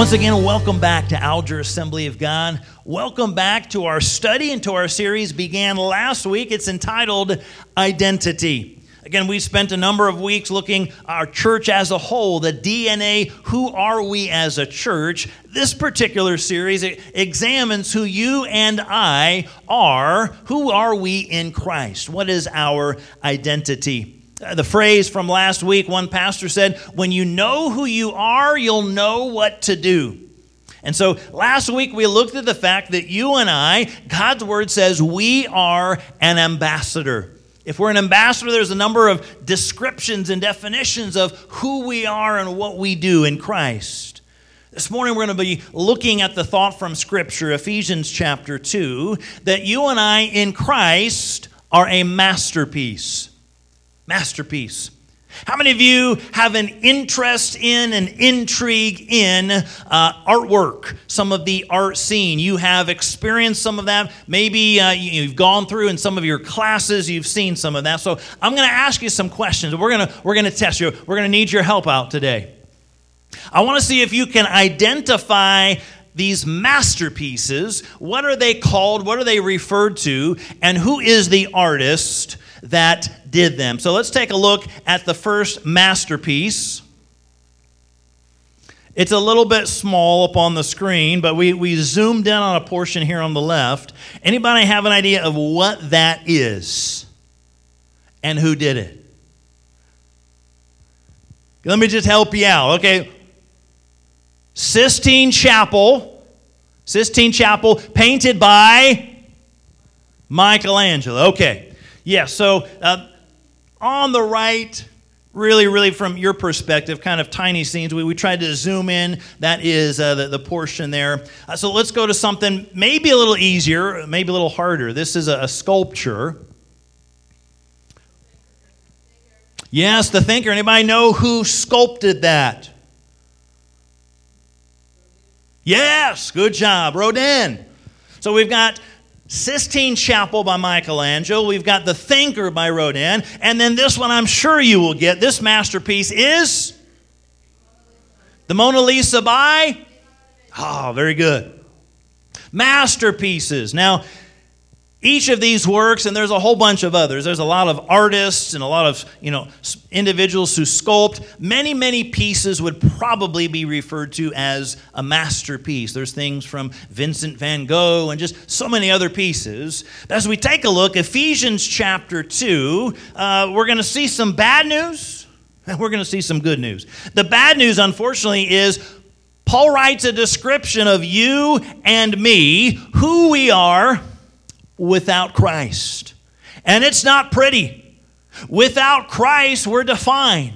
Once again, welcome back to Alger Assembly of God. Welcome back to our study and to our series began last week. It's entitled Identity. Again, we spent a number of weeks looking our church as a whole, the DNA, who are we as a church? This particular series examines who you and I are. Who are we in Christ? What is our identity? Uh, the phrase from last week, one pastor said, When you know who you are, you'll know what to do. And so last week we looked at the fact that you and I, God's word says we are an ambassador. If we're an ambassador, there's a number of descriptions and definitions of who we are and what we do in Christ. This morning we're going to be looking at the thought from Scripture, Ephesians chapter 2, that you and I in Christ are a masterpiece masterpiece. How many of you have an interest in an intrigue in uh, artwork, some of the art scene? You have experienced some of that. Maybe uh, you've gone through in some of your classes, you've seen some of that. So I'm going to ask you some questions. We're going we're going to test you. We're going to need your help out today. I want to see if you can identify these masterpieces. What are they called? What are they referred to? And who is the artist that did them. So let's take a look at the first masterpiece. It's a little bit small up on the screen, but we, we zoomed in on a portion here on the left. Anybody have an idea of what that is and who did it? Let me just help you out. Okay. Sistine Chapel, Sistine Chapel, painted by Michelangelo. Okay. Yeah, so uh, on the right, really, really from your perspective, kind of tiny scenes. We, we tried to zoom in. That is uh, the, the portion there. Uh, so let's go to something maybe a little easier, maybe a little harder. This is a, a sculpture. Yes, the thinker. Anybody know who sculpted that? Yes, good job, Rodin. So we've got Sistine Chapel by Michelangelo. We've got The Thinker by Rodin. And then this one I'm sure you will get. This masterpiece is The Mona Lisa by? Oh, very good. Masterpieces. Now, each of these works and there's a whole bunch of others. There's a lot of artists and a lot of you know individuals who sculpt. Many many pieces would probably be referred to as a masterpiece. There's things from vincent van gogh and just so many other pieces. As we take a look ephesians chapter 2 uh, we're going to see some bad news and we're going to see some good news. The bad news unfortunately is paul writes a description of you and me who we are without Christ. And it's not pretty. Without Christ, we're defined.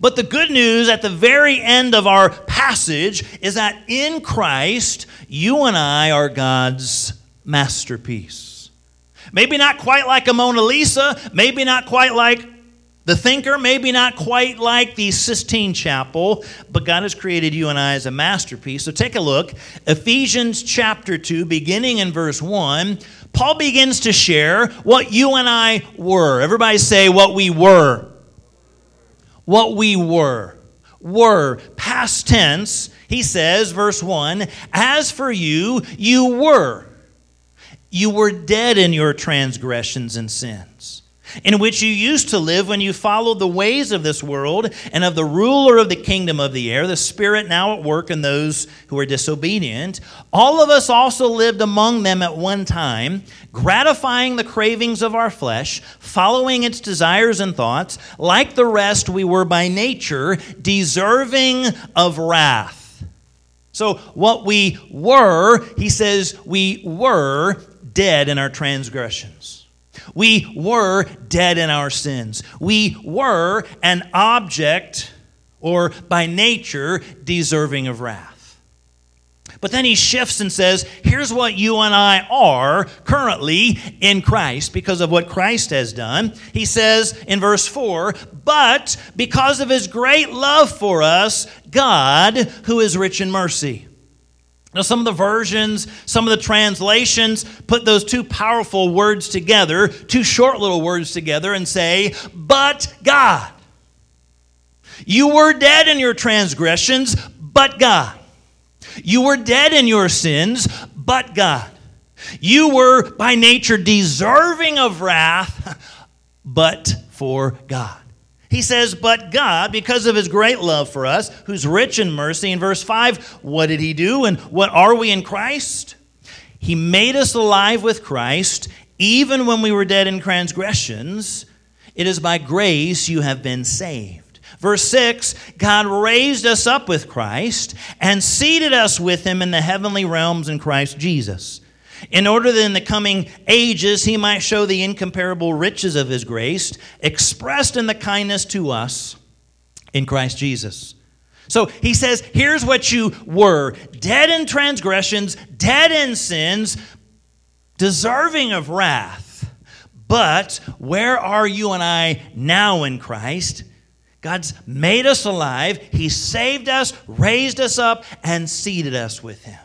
But the good news at the very end of our passage is that in Christ, you and I are God's masterpiece. Maybe not quite like a Mona Lisa, maybe not quite like the thinker, maybe not quite like the Sistine Chapel, but God has created you and I as a masterpiece. So take a look. Ephesians chapter 2, beginning in verse 1, Paul begins to share what you and I were. Everybody say what we were. What we were. Were. Past tense, he says, verse 1 As for you, you were. You were dead in your transgressions and sins in which you used to live when you followed the ways of this world and of the ruler of the kingdom of the air, the Spirit now at work in those who are disobedient. All of us also lived among them at one time, gratifying the cravings of our flesh, following its desires and thoughts. Like the rest, we were by nature deserving of wrath. So, what we were, he says, we were dead in our transgressions. We were dead in our sins. We were an object, or by nature, deserving of wrath. But then he shifts and says, Here's what you and I are currently in Christ because of what Christ has done. He says in verse 4 But because of his great love for us, God, who is rich in mercy, now, some of the versions, some of the translations put those two powerful words together, two short little words together, and say, But God. You were dead in your transgressions, but God. You were dead in your sins, but God. You were by nature deserving of wrath, but for God. He says, But God, because of his great love for us, who's rich in mercy, in verse 5, what did he do and what are we in Christ? He made us alive with Christ, even when we were dead in transgressions. It is by grace you have been saved. Verse 6 God raised us up with Christ and seated us with him in the heavenly realms in Christ Jesus in order that in the coming ages he might show the incomparable riches of his grace, expressed in the kindness to us in Christ Jesus. So he says, here's what you were dead in transgressions, dead in sins, deserving of wrath. But where are you and I now in Christ? God's made us alive, He saved us, raised us up, and seated us with Him.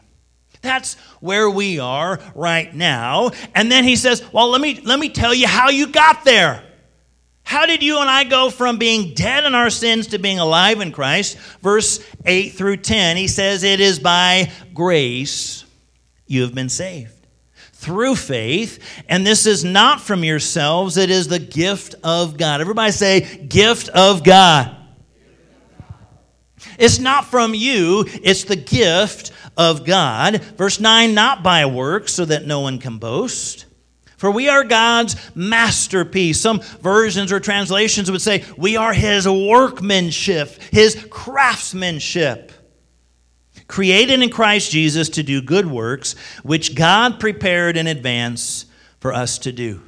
That's where we are right now. And then he says, Well, let me, let me tell you how you got there. How did you and I go from being dead in our sins to being alive in Christ? Verse 8 through 10, he says, It is by grace you have been saved through faith, and this is not from yourselves, it is the gift of God. Everybody say, gift of God. It's not from you, it's the gift of God. Verse 9, not by works, so that no one can boast. For we are God's masterpiece. Some versions or translations would say, we are his workmanship, his craftsmanship. Created in Christ Jesus to do good works, which God prepared in advance for us to do.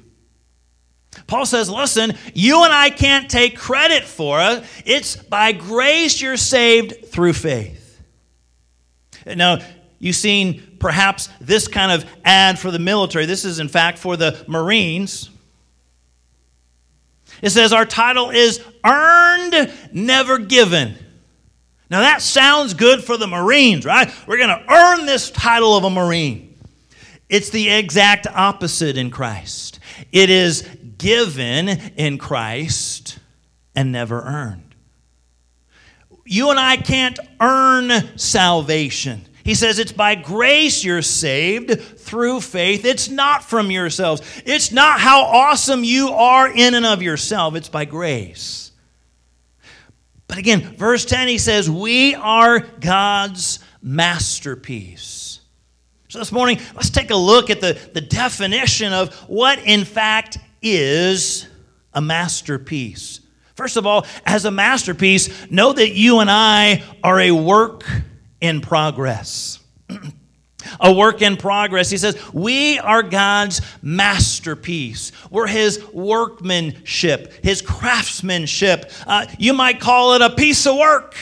Paul says, listen, you and I can't take credit for it. It's by grace you're saved through faith. Now, you've seen perhaps this kind of ad for the military. This is, in fact, for the Marines. It says, Our title is Earned, Never Given. Now, that sounds good for the Marines, right? We're going to earn this title of a Marine. It's the exact opposite in Christ. It is given in Christ and never earned. You and I can't earn salvation. He says it's by grace you're saved through faith. It's not from yourselves. It's not how awesome you are in and of yourself. It's by grace. But again, verse 10, he says, We are God's masterpiece. So this morning, let's take a look at the, the definition of what, in fact, is a masterpiece. First of all, as a masterpiece, know that you and I are a work in progress. a work in progress. He says, We are God's masterpiece. We're His workmanship, His craftsmanship. Uh, you might call it a piece of work.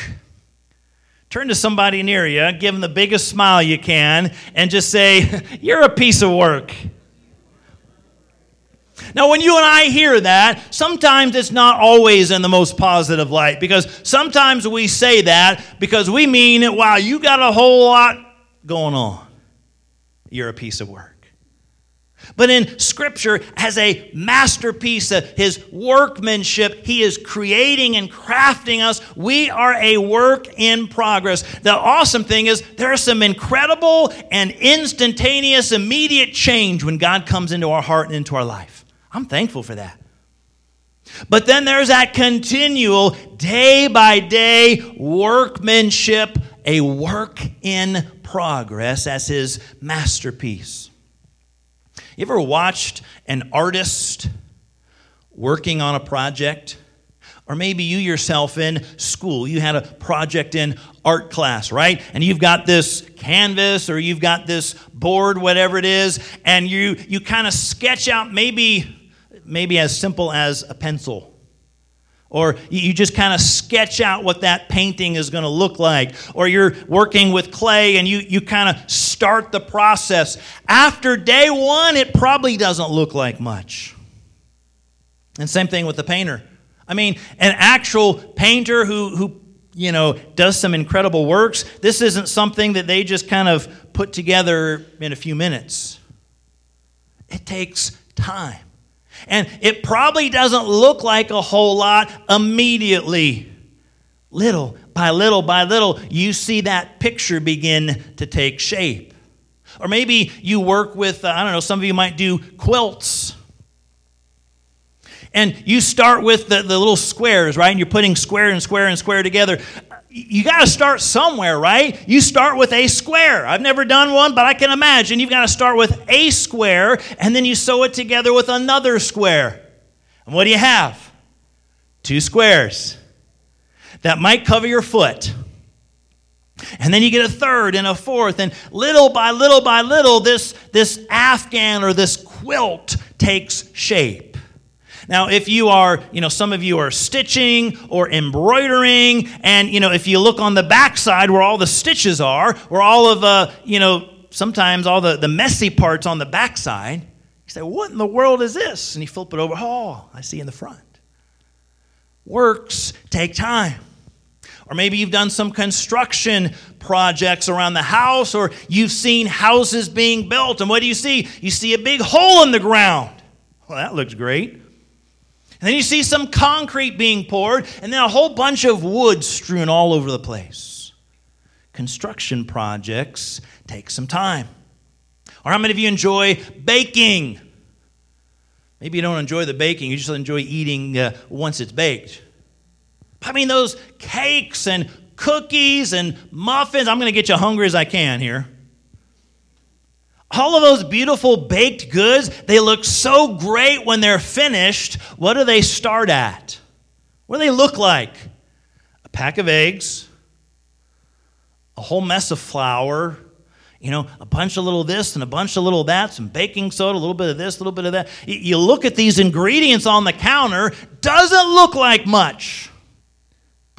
Turn to somebody near you, give them the biggest smile you can, and just say, You're a piece of work. Now, when you and I hear that, sometimes it's not always in the most positive light because sometimes we say that because we mean, wow, you got a whole lot going on. You're a piece of work. But in Scripture, as a masterpiece, of his workmanship, he is creating and crafting us. We are a work in progress. The awesome thing is, there's some incredible and instantaneous, immediate change when God comes into our heart and into our life. I'm thankful for that. But then there's that continual day by day workmanship, a work in progress as his masterpiece. You ever watched an artist working on a project? Or maybe you yourself in school, you had a project in art class, right? And you've got this canvas or you've got this board, whatever it is, and you, you kind of sketch out maybe maybe as simple as a pencil. Or you just kind of sketch out what that painting is going to look like. Or you're working with clay and you, you kind of start the process. After day one, it probably doesn't look like much. And same thing with the painter. I mean, an actual painter who, who you know, does some incredible works, this isn't something that they just kind of put together in a few minutes. It takes time. And it probably doesn't look like a whole lot immediately. Little by little by little, you see that picture begin to take shape. Or maybe you work with, uh, I don't know, some of you might do quilts. And you start with the, the little squares, right? And you're putting square and square and square together. You got to start somewhere, right? You start with a square. I've never done one, but I can imagine you've got to start with a square and then you sew it together with another square. And what do you have? Two squares that might cover your foot. And then you get a third and a fourth, and little by little by little, this, this afghan or this quilt takes shape. Now, if you are, you know, some of you are stitching or embroidering, and, you know, if you look on the backside where all the stitches are, where all of, uh, you know, sometimes all the, the messy parts on the backside, you say, What in the world is this? And you flip it over, Oh, I see in the front. Works take time. Or maybe you've done some construction projects around the house, or you've seen houses being built. And what do you see? You see a big hole in the ground. Well, that looks great. And then you see some concrete being poured, and then a whole bunch of wood strewn all over the place. Construction projects take some time. Or how many of you enjoy baking? Maybe you don't enjoy the baking, you just enjoy eating uh, once it's baked. I mean, those cakes and cookies and muffins, I'm going to get you hungry as I can here. All of those beautiful baked goods, they look so great when they're finished. What do they start at? What do they look like? A pack of eggs, a whole mess of flour, you know, a bunch of little this and a bunch of little that, some baking soda, a little bit of this, a little bit of that. You look at these ingredients on the counter, doesn't look like much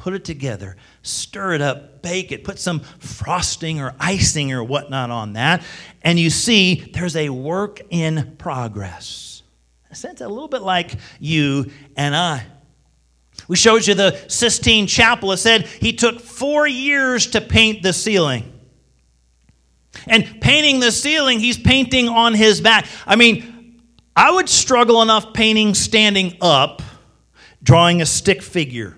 put it together, stir it up, bake it, put some frosting or icing or whatnot on that, and you see there's a work in progress. In a sense, a little bit like you and I. We showed you the Sistine Chapel. It said he took four years to paint the ceiling. And painting the ceiling, he's painting on his back. I mean, I would struggle enough painting standing up, drawing a stick figure.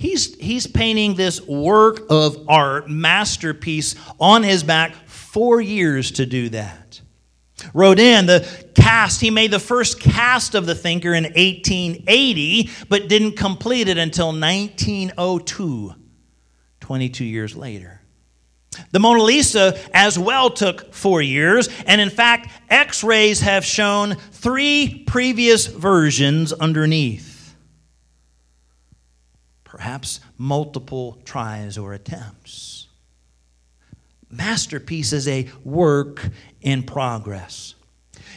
He's, he's painting this work of art, masterpiece, on his back, four years to do that. Rodin, the cast, he made the first cast of the thinker in 1880, but didn't complete it until 1902, 22 years later. The Mona Lisa as well took four years, and in fact, x rays have shown three previous versions underneath perhaps multiple tries or attempts. Masterpiece is a work in progress.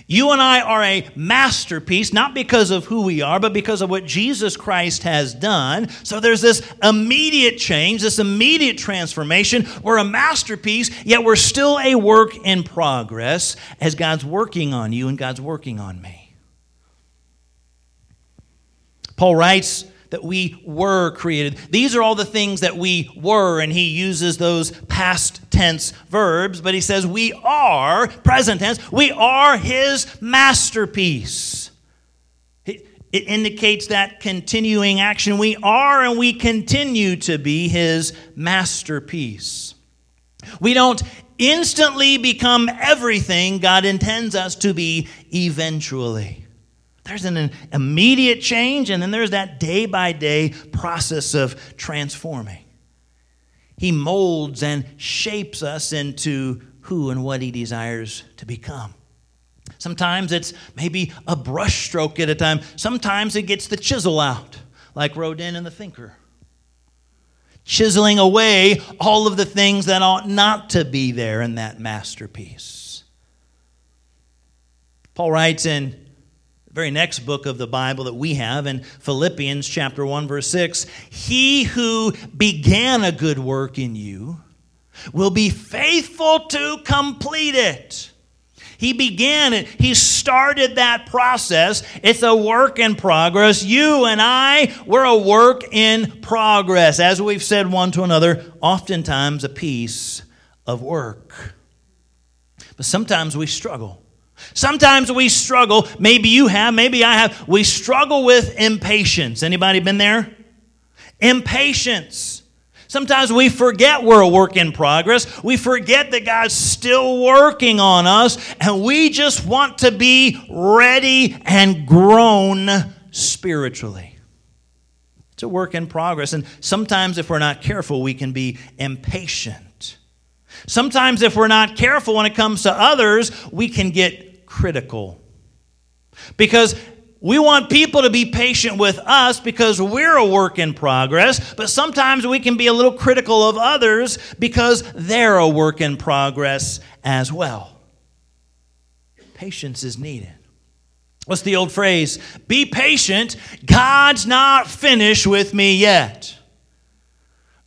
You and I are a masterpiece, not because of who we are, but because of what Jesus Christ has done. So there's this immediate change, this immediate transformation. We're a masterpiece, yet we're still a work in progress as God's working on you and God's working on me. Paul writes, that we were created. These are all the things that we were, and he uses those past tense verbs, but he says we are, present tense, we are his masterpiece. It, indicates that continuing action. We are and we continue to be his masterpiece. We don't instantly become everything God intends us to be eventually. There's an immediate change, and then there's that day by day process of transforming. He molds and shapes us into who and what He desires to become. Sometimes it's maybe a brushstroke at a time, sometimes it gets the chisel out, like Rodin and the Thinker. Chiseling away all of the things that ought not to be there in that masterpiece. Paul writes in very next book of the Bible that we have in Philippians chapter 1 verse 6, he who began a good work in you will be faithful to complete it. He began it. He started that process. It's a work in progress. You and I, we're a work in progress. As we've said one to another, oftentimes a piece of work. But sometimes we struggle. Sometimes we struggle, maybe you have, maybe I have, we struggle with impatience. Anybody been there? Impatience. Sometimes we forget we're a work in progress. We forget that God's still working on us, and we just want to be ready and grown spiritually. It's a work in progress. And sometimes, if we're not careful, we can be impatient. Sometimes, if we're not careful when it comes to others, we can get critical. Because we want people to be patient with us because we're a work in progress, but sometimes we can be a little critical of others because they're a work in progress as well. Patience is needed. What's the old phrase? Be patient, God's not finished with me yet.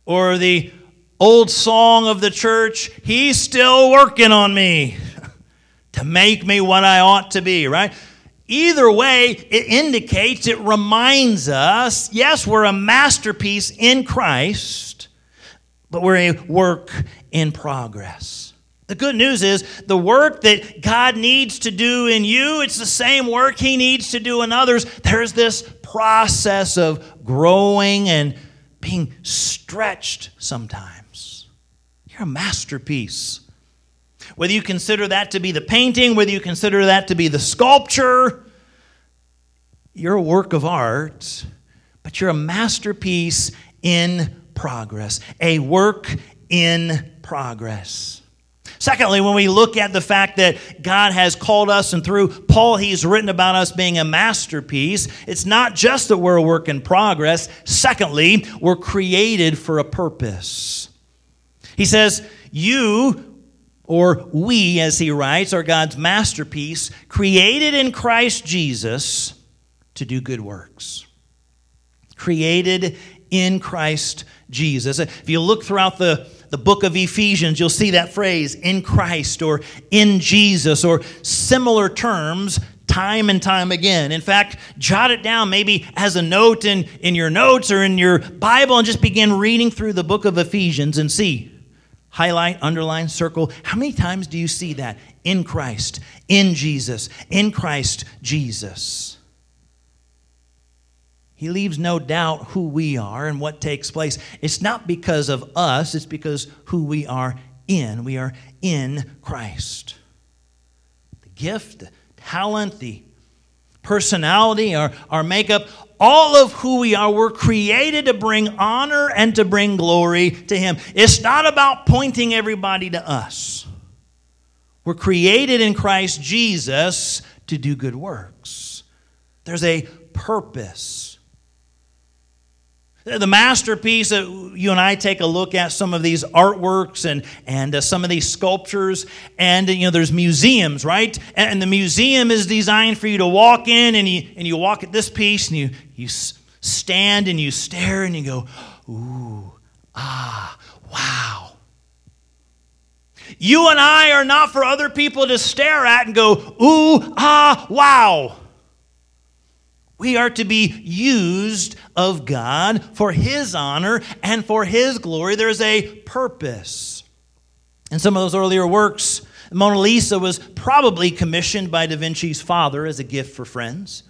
Or the old song of the church, He's still working on me to make me what I ought to be, right? Either way, it indicates, it reminds us yes, we're a masterpiece in Christ, but we're a work in progress. The good news is the work that God needs to do in you, it's the same work He needs to do in others. There's this process of growing and being stretched sometimes. You're a masterpiece. Whether you consider that to be the painting, whether you consider that to be the sculpture, you're a work of art, but you're a masterpiece in progress, a work in progress. Secondly, when we look at the fact that God has called us, and through Paul, he's written about us being a masterpiece, it's not just that we're a work in progress. Secondly, we're created for a purpose. He says, You or we, as he writes, are God's masterpiece, created in Christ Jesus to do good works. Created in Christ Jesus. If you look throughout the, the book of Ephesians, you'll see that phrase, in Christ or in Jesus, or similar terms time and time again. In fact, jot it down maybe as a note in, in your notes or in your Bible and just begin reading through the book of Ephesians and see highlight, underline, circle. How many times do you see that? In Christ, in Jesus, in Christ Jesus. He leaves no doubt who we are and what takes place. It's not because of us, it's because who we are in. We are in Christ. The gift, the talent, the personality, our, our makeup, all of who we are, we're created to bring honor and to bring glory to Him. It's not about pointing everybody to us. We're created in Christ Jesus to do good works. There's a purpose. The masterpiece that you and I take a look at some of these artworks and, and uh, some of these sculptures, and you know, there's museums, right? And, and the museum is designed for you to walk in and you, and you walk at this piece and you, you stand and you stare and you go, ooh, ah, wow. You and I are not for other people to stare at and go, ooh, ah, wow. We are to be used of God for His honor and for His glory. There's a purpose. In some of those earlier works, Mona Lisa was probably commissioned by Da Vinci's father as a gift for friends.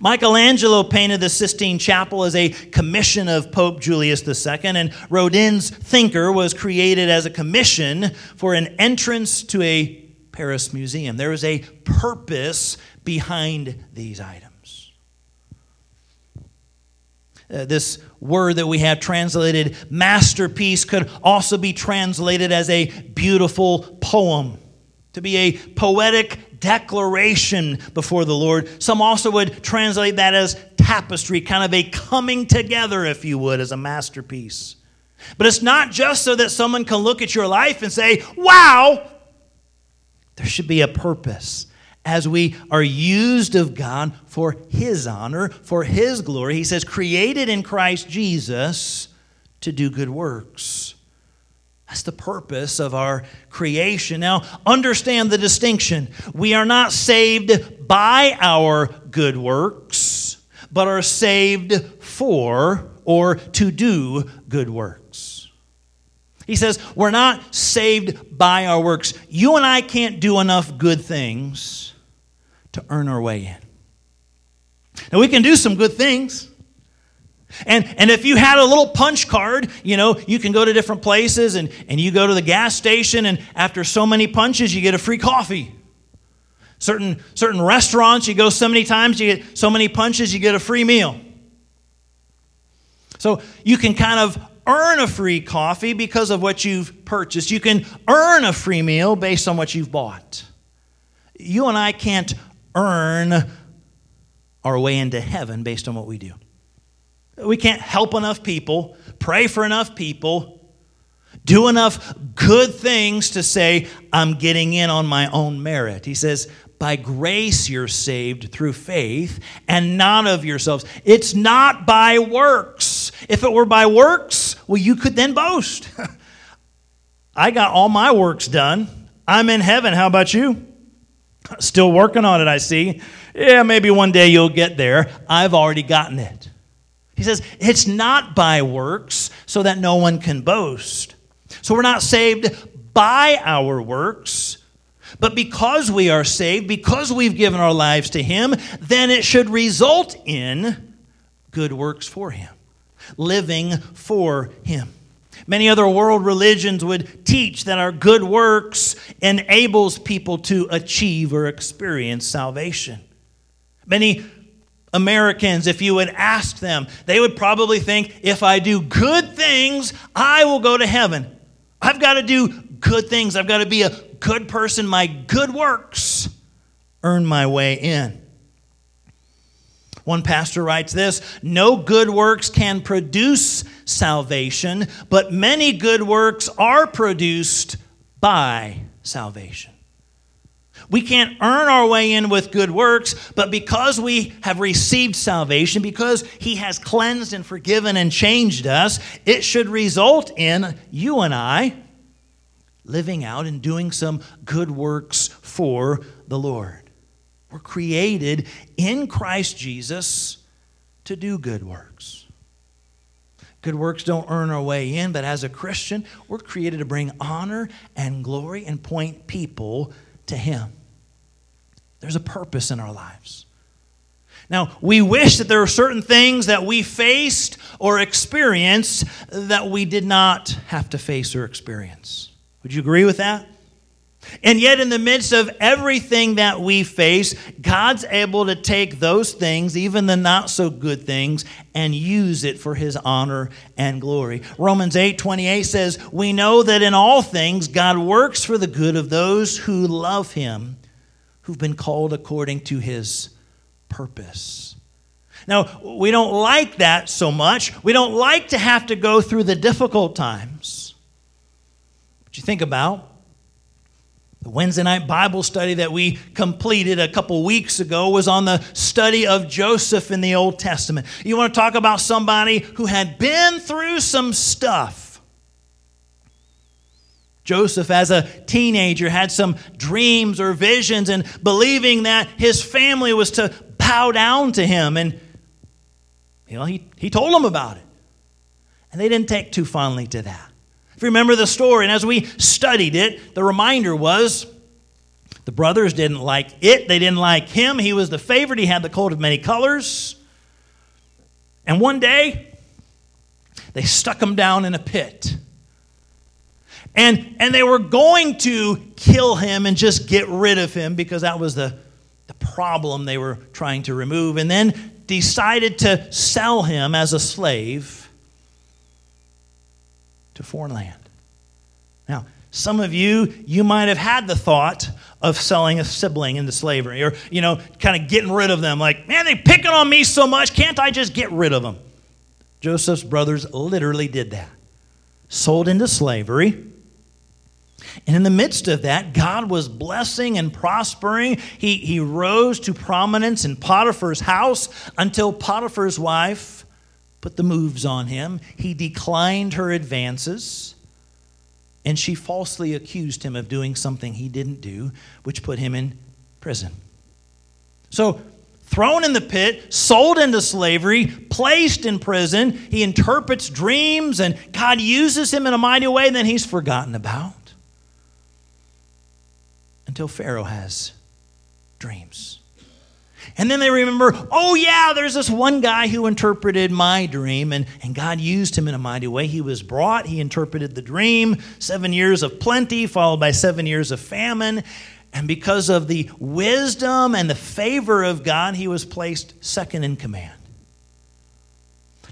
Michelangelo painted the Sistine Chapel as a commission of Pope Julius II, and Rodin's Thinker was created as a commission for an entrance to a Paris museum. There is a purpose behind these items. Uh, this word that we have translated masterpiece could also be translated as a beautiful poem, to be a poetic declaration before the Lord. Some also would translate that as tapestry, kind of a coming together, if you would, as a masterpiece. But it's not just so that someone can look at your life and say, wow, there should be a purpose as we are used of God for His honor, for His glory. He says, created in Christ Jesus to do good works. That's the purpose of our creation. Now, understand the distinction. We are not saved by our good works, but are saved for or to do good works. He says, We're not saved by our works. You and I can't do enough good things to earn our way in. Now, we can do some good things. And, and if you had a little punch card, you know, you can go to different places and, and you go to the gas station, and after so many punches, you get a free coffee. Certain, certain restaurants, you go so many times, you get so many punches, you get a free meal. So you can kind of earn a free coffee because of what you've purchased. You can earn a free meal based on what you've bought. You and I can't earn our way into heaven based on what we do. We can't help enough people, pray for enough people, do enough good things to say, I'm getting in on my own merit. He says, by grace you're saved through faith and not of yourselves. It's not by works. If it were by works, well, you could then boast. I got all my works done. I'm in heaven. How about you? Still working on it, I see. Yeah, maybe one day you'll get there. I've already gotten it. He says, it's not by works so that no one can boast. So we're not saved by our works, but because we are saved, because we've given our lives to Him, then it should result in good works for Him, living for Him. Many other world religions would teach that our good works enables people to achieve or experience salvation. Many Americans, if you would ask them, they would probably think if I do good things, I will go to heaven. I've got to do good things. I've got to be a good person. My good works earn my way in. One pastor writes this No good works can produce salvation, but many good works are produced by salvation. We can't earn our way in with good works, but because we have received salvation, because He has cleansed and forgiven and changed us, it should result in you and I living out and doing some good works for the Lord. We're created in Christ Jesus to do good works. Good works don't earn our way in, but as a Christian, we're created to bring honor and glory and point people to Him. There's a purpose in our lives. Now, we wish that there are certain things that we faced or experienced that we did not have to face or experience. Would you agree with that? And yet, in the midst of everything that we face, God's able to take those things, even the not so good things, and use it for his honor and glory. Romans 8 28 says, We know that in all things God works for the good of those who love him who've been called according to his purpose. Now, we don't like that so much. We don't like to have to go through the difficult times. But you think about the Wednesday night Bible study that we completed a couple weeks ago was on the study of Joseph in the Old Testament. You want to talk about somebody who had been through some stuff. Joseph, as a teenager, had some dreams or visions and believing that his family was to bow down to him. And you know, he, he told them about it. And they didn't take too fondly to that. If you remember the story, and as we studied it, the reminder was the brothers didn't like it. They didn't like him. He was the favorite. He had the coat of many colors. And one day, they stuck him down in a pit. And, and they were going to kill him and just get rid of him because that was the, the problem they were trying to remove. And then decided to sell him as a slave to foreign land. Now, some of you, you might have had the thought of selling a sibling into slavery or, you know, kind of getting rid of them. Like, man, they picking on me so much. Can't I just get rid of them? Joseph's brothers literally did that. Sold into slavery and in the midst of that, God was blessing and prospering. He, he rose to prominence in Potiphar's house until Potiphar's wife put the moves on him. He declined her advances, and she falsely accused him of doing something he didn't do, which put him in prison. So, thrown in the pit, sold into slavery, placed in prison, he interprets dreams, and God uses him in a mighty way, then he's forgotten about until Pharaoh has dreams. And then they remember, oh, yeah, there's this one guy who interpreted my dream, and, and God used him in a mighty way. He was brought, he interpreted the dream, seven years of plenty, followed by seven years of famine. And because of the wisdom and the favor of God, he was placed second in command.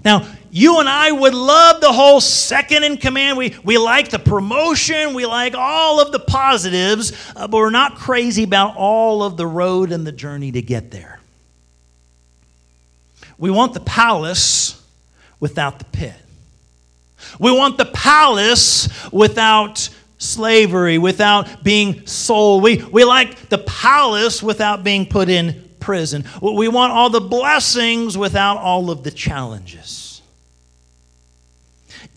Now, you and I would love the whole second in command. We, we like the promotion, we like all of the positives, uh, but we're not crazy about all of the road and the journey to get there. We want the palace without the pit. We want the palace without slavery, without being sold. We, we like the palace without being put in prison. We want all the blessings without all of the challenges.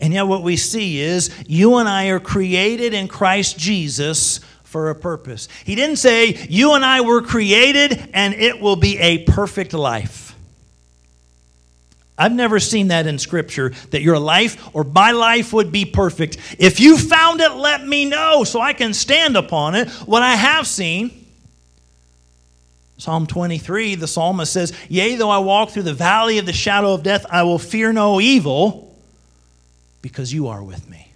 And yet, what we see is you and I are created in Christ Jesus for a purpose. He didn't say, You and I were created and it will be a perfect life. I've never seen that in Scripture that your life or my life would be perfect. If you found it, let me know so I can stand upon it. What I have seen, Psalm 23, the psalmist says, Yea, though I walk through the valley of the shadow of death, I will fear no evil because you are with me.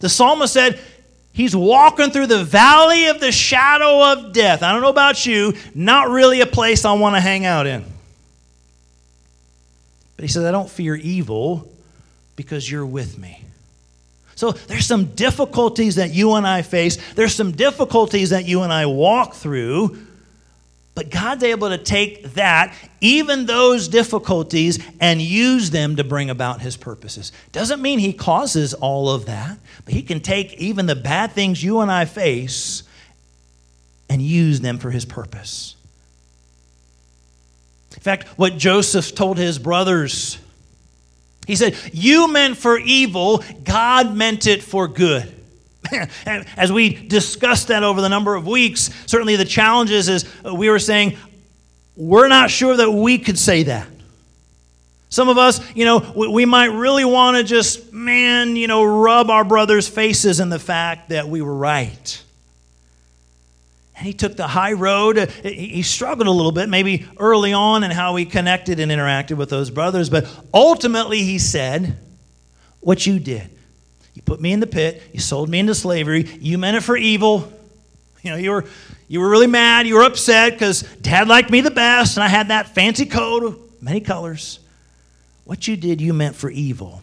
The psalmist said, He's walking through the valley of the shadow of death. I don't know about you, not really a place I want to hang out in. But he says, I don't fear evil because you're with me. So there's some difficulties that you and I face. There's some difficulties that you and I walk through. But God's able to take that, even those difficulties, and use them to bring about his purposes. Doesn't mean he causes all of that, but he can take even the bad things you and I face and use them for his purpose. In fact, what Joseph told his brothers, he said, You meant for evil, God meant it for good. As we discussed that over the number of weeks, certainly the challenges is uh, we were saying, we're not sure that we could say that. Some of us, you know, we might really want to just, man, you know, rub our brothers' faces in the fact that we were right. And he took the high road. He struggled a little bit, maybe early on, in how he connected and interacted with those brothers. But ultimately, he said, What you did. You put me in the pit. You sold me into slavery. You meant it for evil. You know, you were, you were really mad. You were upset because dad liked me the best, and I had that fancy coat many colors. What you did, you meant for evil.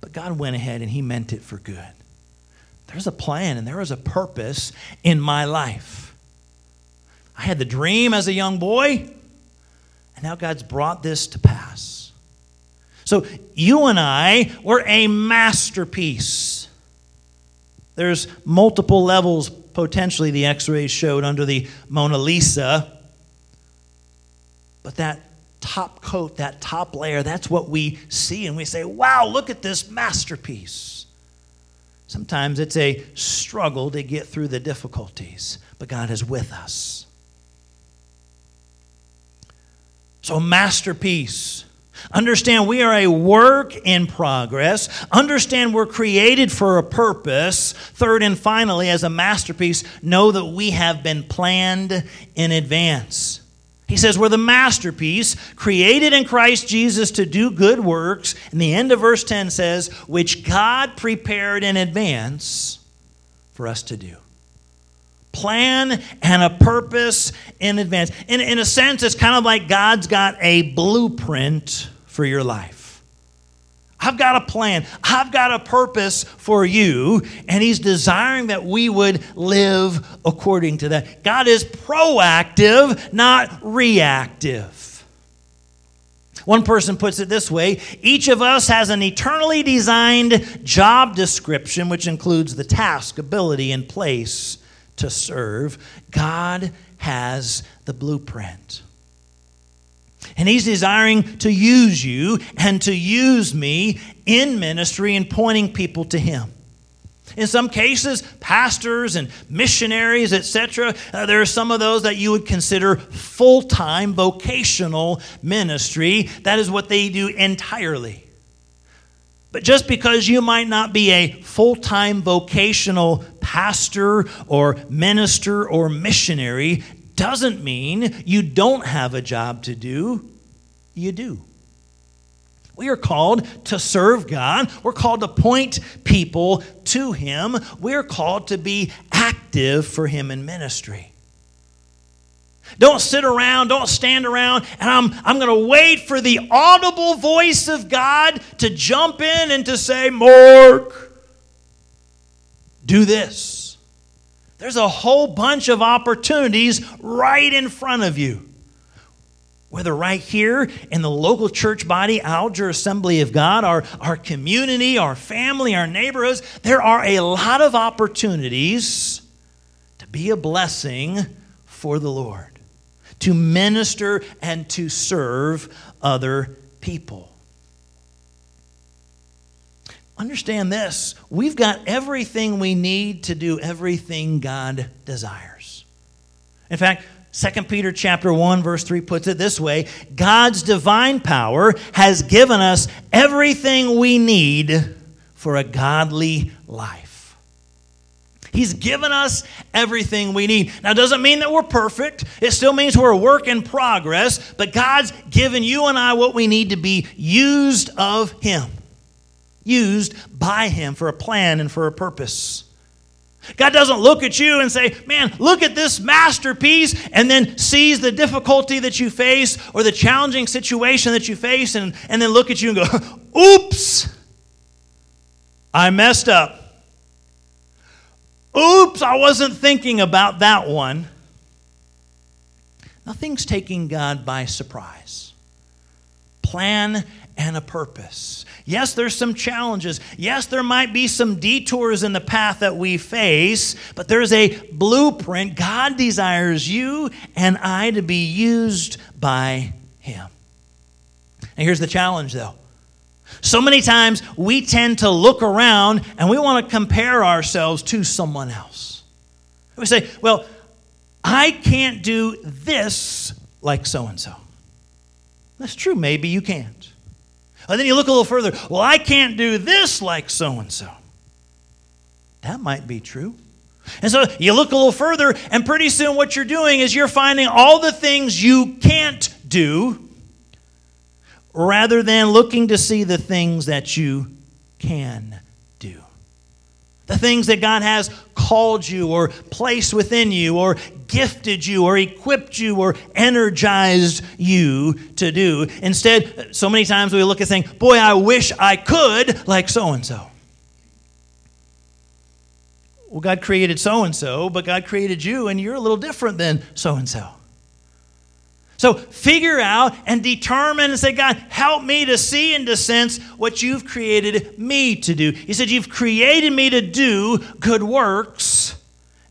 But God went ahead and he meant it for good. There's a plan and there is a purpose in my life. I had the dream as a young boy, and now God's brought this to pass. So, you and I were a masterpiece. There's multiple levels, potentially, the x rays showed under the Mona Lisa. But that top coat, that top layer, that's what we see, and we say, wow, look at this masterpiece. Sometimes it's a struggle to get through the difficulties, but God is with us. So, masterpiece. Understand we are a work in progress. Understand we're created for a purpose. Third and finally, as a masterpiece, know that we have been planned in advance. He says, We're the masterpiece, created in Christ Jesus to do good works. And the end of verse 10 says, Which God prepared in advance for us to do. Plan and a purpose in advance. In, in a sense, it's kind of like God's got a blueprint for your life. I've got a plan. I've got a purpose for you. And He's desiring that we would live according to that. God is proactive, not reactive. One person puts it this way each of us has an eternally designed job description, which includes the task, ability, and place to serve. God has the blueprint. And he's desiring to use you and to use me in ministry and pointing people to him. In some cases, pastors and missionaries, etc., uh, there are some of those that you would consider full time vocational ministry. That is what they do entirely. But just because you might not be a full time vocational pastor or minister or missionary doesn't mean you don't have a job to do. You do. We are called to serve God. We're called to point people to Him. We're called to be active for Him in ministry. Don't sit around, don't stand around, and I'm, I'm going to wait for the audible voice of God to jump in and to say, Mark, do this. There's a whole bunch of opportunities right in front of you. Whether right here in the local church body, Alger Assembly of God, our, our community, our family, our neighborhoods, there are a lot of opportunities to be a blessing for the Lord to minister and to serve other people. Understand this we've got everything we need to do everything God desires. In fact, 2 Peter chapter 1 verse 3 puts it this way, God's divine power has given us everything we need for a godly life. He's given us everything we need. Now, doesn't mean that we're perfect. It still means we're a work in progress, but God's given you and I what we need to be used of Him, used by Him for a plan and for a purpose. God doesn't look at you and say, Man, look at this masterpiece, and then sees the difficulty that you face or the challenging situation that you face, and, and then look at you and go, Oops, I messed up. Oops, I wasn't thinking about that one. Nothing's taking God by surprise. Plan and a purpose. Yes, there's some challenges. Yes, there might be some detours in the path that we face, but there's a blueprint. God desires you and I to be used by Him. And here's the challenge, though so many times we tend to look around and we want to compare ourselves to someone else. We say, well, I can't do this like so and so. That's true, maybe you can't. And then you look a little further, well, I can't do this like so and so. That might be true. And so you look a little further, and pretty soon what you're doing is you're finding all the things you can't do rather than looking to see the things that you can. The things that God has called you or placed within you or gifted you or equipped you or energized you to do. Instead, so many times we look at saying, Boy, I wish I could like so and so. Well, God created so and so, but God created you, and you're a little different than so and so. So figure out and determine and say, God, help me to see and to sense what you've created me to do. He said, You've created me to do good works,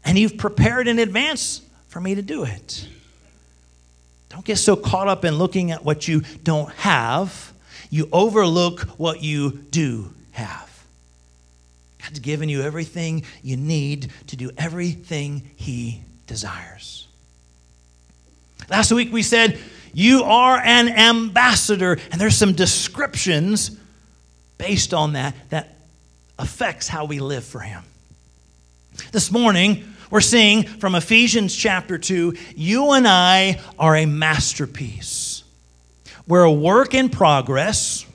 and you've prepared in advance for me to do it. Don't get so caught up in looking at what you don't have, you overlook what you do have. God's given you everything you need to do everything He desires. Last week we said, You are an ambassador. And there's some descriptions based on that that affects how we live for Him. This morning, we're seeing from Ephesians chapter 2 you and I are a masterpiece. We're a work in progress.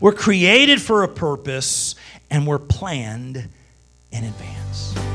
We're created for a purpose and we're planned in advance.